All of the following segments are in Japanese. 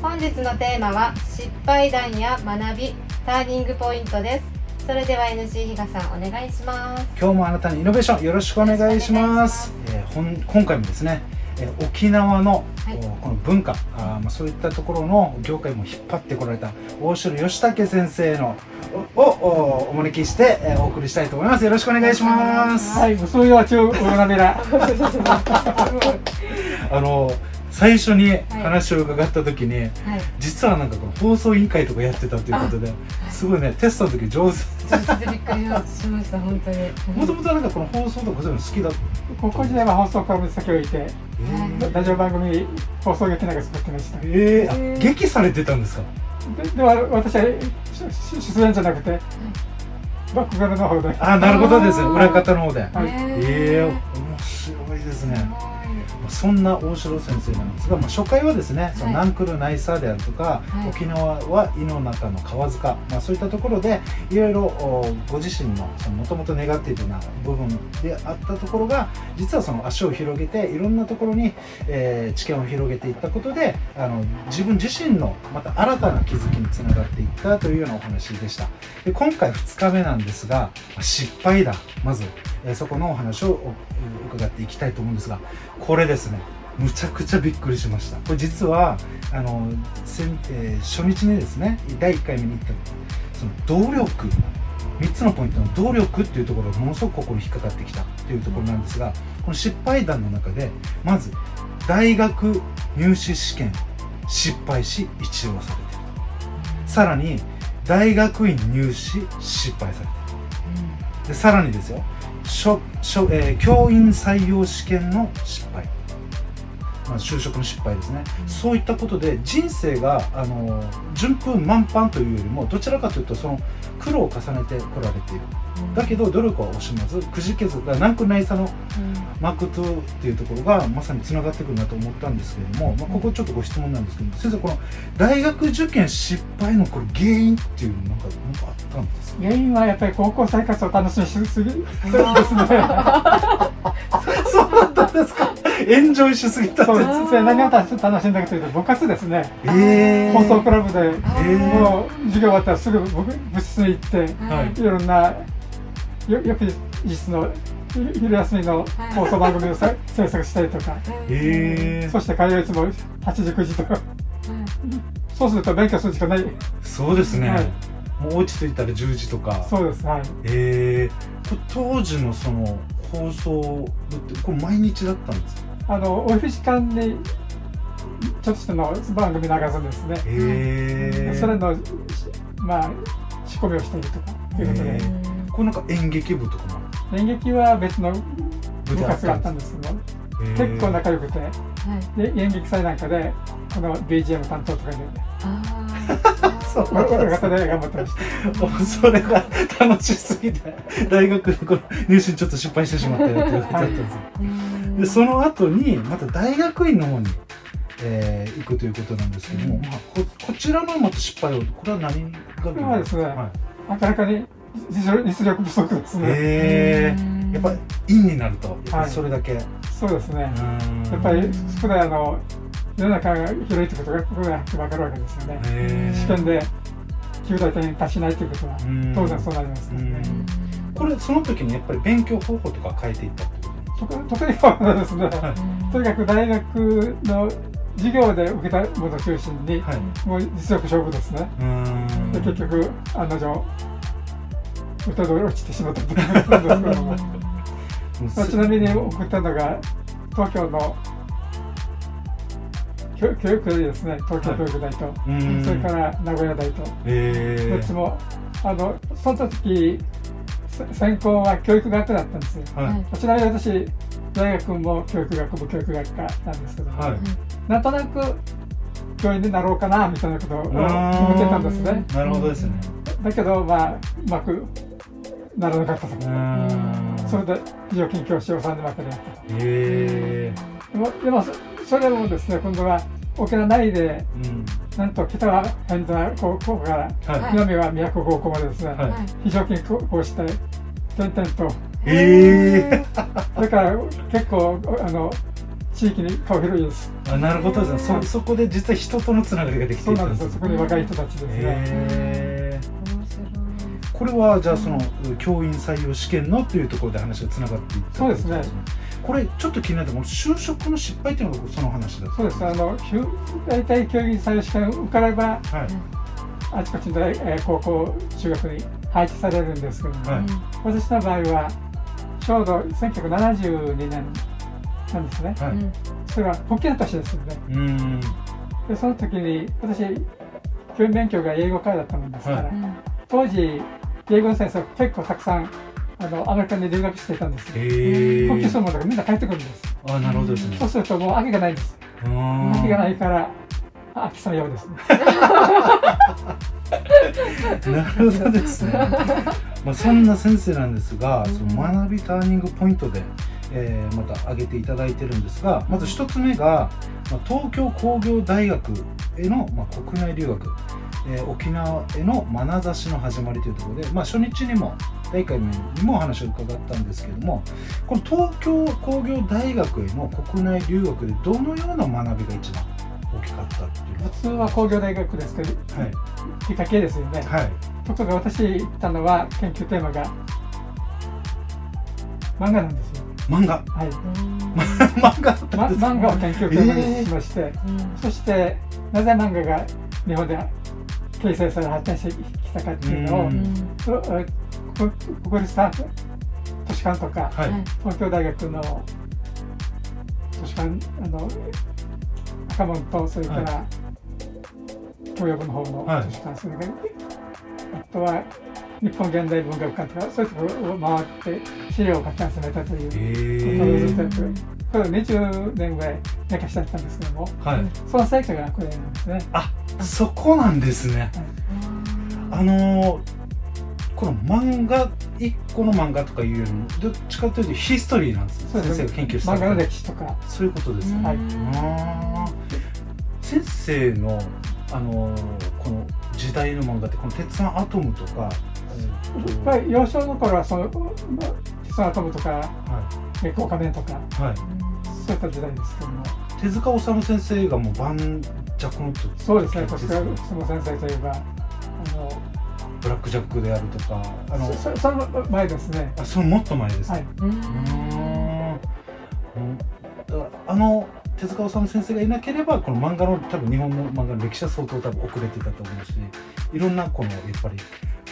本日のテーマは失敗談や学びターニングポイントです。それでは NC 比嘉さんお願いします。今日もあなたにイノベーションよろしくお願いします。えー、ほん今回もですね、えー、沖縄の、はい、この文化あ、まあ、そういったところの業界も引っ張ってこられた大城義武先生のをおお招きして、えー、お送りしたいと思います。よろしくお願いします。はいそういうわけをおなめら。あの最初に話を伺った時に、はい、実はなんかこの放送委員会とかやってたということで、すごいねテストの時上手。上手でびっくりしました。本当に。もともとなんかこの放送とかそういうの好きだ高校時代は放送から先を置いて、えー、ラジオ番組放送劇なんか作ってました。えー、えー、劇されてたんですか？ででは私は出演じゃなくて、バック側の方で。あなるほどです。裏方の方で、はい、ええー、面白いですねそんな大城先生なんですが、まあ、初回はですね、はい、そのナンクルナイサーであるとか、はい、沖縄は井の中の川塚、まあ、そういったところでいろいろご自身のもともと願っているような部分であったところが実はその足を広げていろんなところに、えー、知見を広げていったことであの自分自身のまた新たな気づきにつながっていったというようなお話でした。で今回2日目なんですが失敗だ。まず、えー、そこのお話を伺っていきたいと思うんですがこれですね。むちゃくちゃびっくりしました。これ実はあの、えー、初日にですね第1回目に行ったその動力3つのポイントの動力っていうところがものすごくここに引っかかってきたっていうところなんですがこの失敗談の中でまず大学入試試験失敗し一応されてる。さらに大学院入試失敗されてる。でさらにですよ。しょしょ、えー、教員採用試験の失敗、まあ、就職の失敗ですね、うん、そういったことで人生があの順風満帆というよりもどちらかというとその苦労を重ねてこられている、うん、だけど努力は惜しまずくじけず何くないさのマーク2っていうところがまさにつながってくるなと思ったんですけれども、まあ、ここちょっとご質問なんですけど先生この大学受験失敗のこれ原因っていうのなんかなんかあったんですか？原因はやっぱり高校生活を楽しみしすぎですね。そうだったんですか？エンジョイしすぎたそうです。何を楽しんだかというと部活ですね、えー、放送クラブで、えー、もう授業終わったらすぐ部室に行って、はい、いろんな翌日の昼休みの放送番組を 制作したりとか、えー、そして帰りいつも8時9時と。か、そうすると勉強する時間ない。そうですね、はい、もう落ち着いたら10時とか。そうです。はい。ええー、当時のその放送ってこれ毎日だったんですか？あのお昼時間にちょっとしたの番組流すんですね、えー、それのまあ仕込みをしたりとかということで、えー、これなんか演劇部とかも？演劇は別の部活があったんですけど結構仲良くて、はい、で演劇祭なんかでこの BGM 担当とかで。そう、親方で頑張ってました。それが楽しすぎて、大学の入試ちょっと失敗してしまったよっていうことだったんですよ。で、その後に、また大学院の方に、えー、行くということなんですけども、まあ、ここちらのまた失敗を、これは何がこれはですね、はい、なかなかに実力不足ですね。へやっぱ院になると、それだけ、はい、そうですね。やっぱりそこであの世の中が広いってことがここで分かるわけですよね。試験で9大点に達しないということは当然そうなりますね。これその時にやっぱり勉強方法とか変えていったってこと特にはですね、はい、とにかく大学の授業で受けたものを中心に、はい、もう実力勝負ですね。で結局案の定歌通り落ちてしまったということですけども。まあ、ちなみに送ったのが東京の教育大ですね東京教育大と、はい、それから名古屋大と、えー、どっちもあのその時専攻は教育学科だったんですよ、はい、ちなみに私大学も教育学部教育学科なんですけども、はい、なんとなく教員になろうかなみたいなことを思ってたんですね。なるほどですね。だけどまあうまくならなかったと。それで常勤教師を3年枠でやったとへでもでもそれもですね今度は沖縄内で、うん、なんと北は変な高校から、はい、南は宮古高校までですね、はい、非常勤講師で転々と。へえ。だから結構あの地域に顔広いです。あなるほどですね。そそこで実は人とのつながりができてそうなんです。よそこに若い人たちですね。これはじゃあその教員採用試験のっていうところで話がつながっていったそうですねこれちょっと気になっても就職の失敗っていうのがその話だそうです。あの大体教員採用試験受かれば、はい、あちこちの大、え高校中学に配置されるんですけども、はい、私の場合はちょうど1972年なんですね、はい、それは保険年ですよね。でその時に私教員勉強が英語からだったもんですから、はい、当時英語の先生結構たくさんあのアメリカに留学していたんですよ。復帰するものがみんな帰ってくるんです。あなるほどですね。そうするともう空きがないんです。空きがないから空きさのようですね。なるほどですね。まあそんな先生なんですが、その学びターニングポイントで。えー、また挙げていただいてるんですがまず1つ目が、まあ、東京工業大学への、まあ、国内留学えー、沖縄への眼差しの始まりというところで、まあ、初日にも第1回目にもお話を伺ったんですけどもこの東京工業大学への国内留学でどのような学びが一番大きかったっていう普通は工業大学ですけど、はい、理科系ですよね、はい、ところが私行ったのは研究テーマが漫画なんですよ。漫画。はい。漫画漫画を研究テーマにしまして、えー、そしてなぜ漫画が日本で形成され発展してきたかっていうのを、うん、国立さ図書館とか、はい、東京大学の図書館あの赤門とそれから、はい、東洋部の方の図書館、それからあとは日本現代文学館とかそういうところを回って資料を書き集めたということをずっとやってこれ20年ぐらい寝かしちゃったんですけども、はい、その成果がこれなんですね。あそこなんですね。はい、あのーこの漫画一個の漫画とかいうよりもどっちかというとヒストリーなんですね。先生が研究した。漫画の歴史とか。そういうことですね、はい、先生のあのこの時代の漫画ってこの「鉄腕アトム」とか、えー、幼少の頃はその「鉄腕アトム」とか「月光仮面」とか、はい、そういった時代ですけども。手塚治虫先生がもう盤石のそうですね手塚治虫先生といえばあのブラック・ジャックであるとかあのそその前ですね。あそのもっと前ですはい。うん。あの手塚治虫先生がいなければこの漫画の多分日本の漫画の歴史は相当多分遅れてたと思うしいろんなこのやっぱり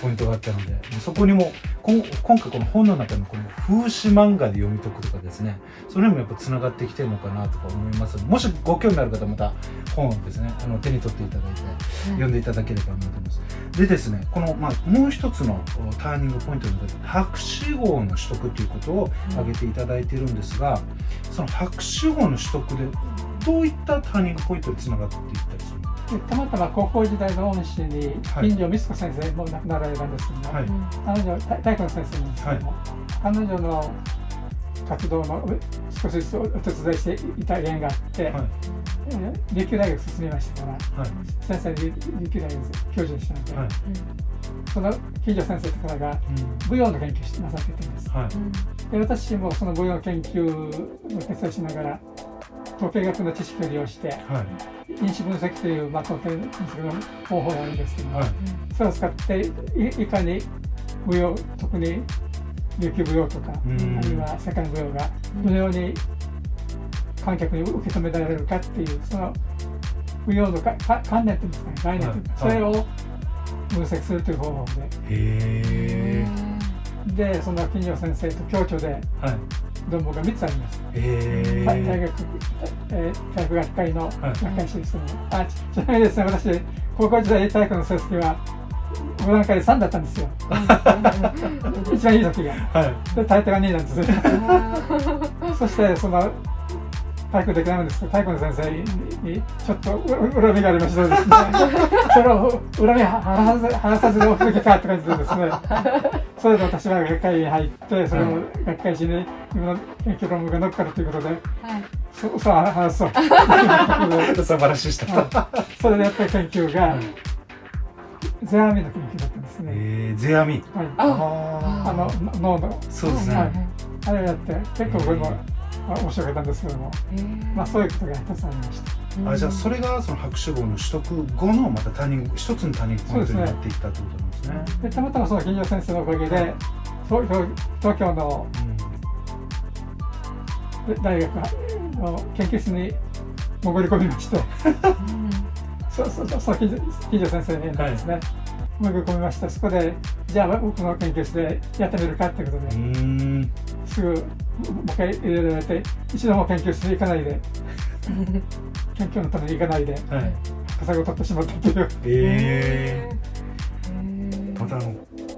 ポイントがあったのでそこにも今回この本の中のこの風刺漫画で読み解くとかですねそれもやっぱつながってきてるのかなとか思います。もしご興味ある方また本をですねあの手に取っていただいて読んでいただければと思います、うん、でですねこの、まあ、もう一つのターニングポイントの中で博士号の取得ということを挙げていただいているんですが、その博士号の取得でどういったターニングポイントでつながっていったりするたまたま高校時代の恩師に金城美津子先生も亡くなられたんですけど、はい、彼女体育の先生なんですけども、はい、彼女の活動の少しずつお手伝いしていた縁があって、はい。えー、琉球大学進みましたから、はい、先生琉球大学教授でしたので、はい、その金城先生とかが舞踊の研究してなさってたんです、はい、で私もその舞踊の研究の手伝いしながら統計学の知識を利用して、はい。因子分析という、まあ、統計分析の方法があるんですけども、はい、それを使っていいかに舞踊特に琉球舞踊とかあるいは世界の舞踊がどのように観客に受け止められるかっていうその舞踊のかか観念というんですかね概念というか、はい、それを分析するという方法で。でその金城先生と共著で、はい。論文が3つあります。え大学、えー、体育学会の学会誌です。けども、はい、あちなみにですね、私、高校時代体育の成績は、5段階で3だったんですよ。一番いい時が。はい、で、体育が2なんです。ね。そして、その、体育できないんですけど、体育の先生にちょっと恨みがありましてですね、それを恨み晴らさずにおくべきかって感じでですね、それで私は学会に入って、それを学会誌に自分の研究論文が載っかるということで、はい、そそう話そう。素晴らしいした。それでやった研究が、ゼアミの研究だったんですね。えー、ゼアミ。はい。ああの脳の。そうですね。はい、あれをやって結構これも面白かったんですけども、まあ、そういうことが一つありました。あじゃあそれがその博士号の取得後のまたターニング一つのターニングポイントになっていったということなんですね。で、ね、たまたまその金城先生のおかげで東東京の、大学の研究室に潜り込みまして、そうそうそう、金城先生にですね、はい、潜り込みました。そこで、じゃあ僕の研究室でやってみるかっていうことで、すぐもう一回入れられて、一度も研究室に行かないで、研究のために行かないで、はい、博士を取ってしまったという。えー、またあの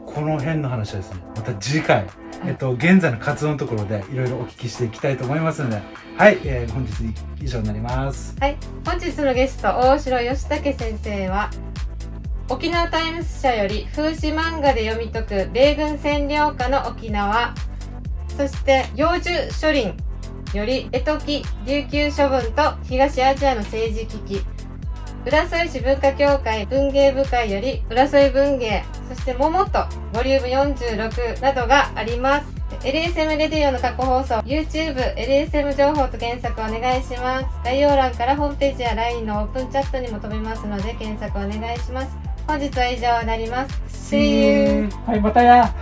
この辺の話はですねまた次回、えっと、現在の活動のところでいろいろお聞きしていきたいと思いますのではい、えー、本日以上になります。はい。本日のゲスト大城義武先生は沖縄タイムス社より風刺漫画で読み解く米軍占領下の沖縄。そして幼獣書林より絵解き琉球処分と東アジアの政治危機。浦添市文化協会文芸部会より浦添文芸そして桃とボリューム46などがあります。LSM レディオの過去放送 YouTube LSM 情報と検索お願いします。概要欄からホームページや LINE のオープンチャットにも飛べますので検索お願いします。本日は以上になります。See you! はいまたや。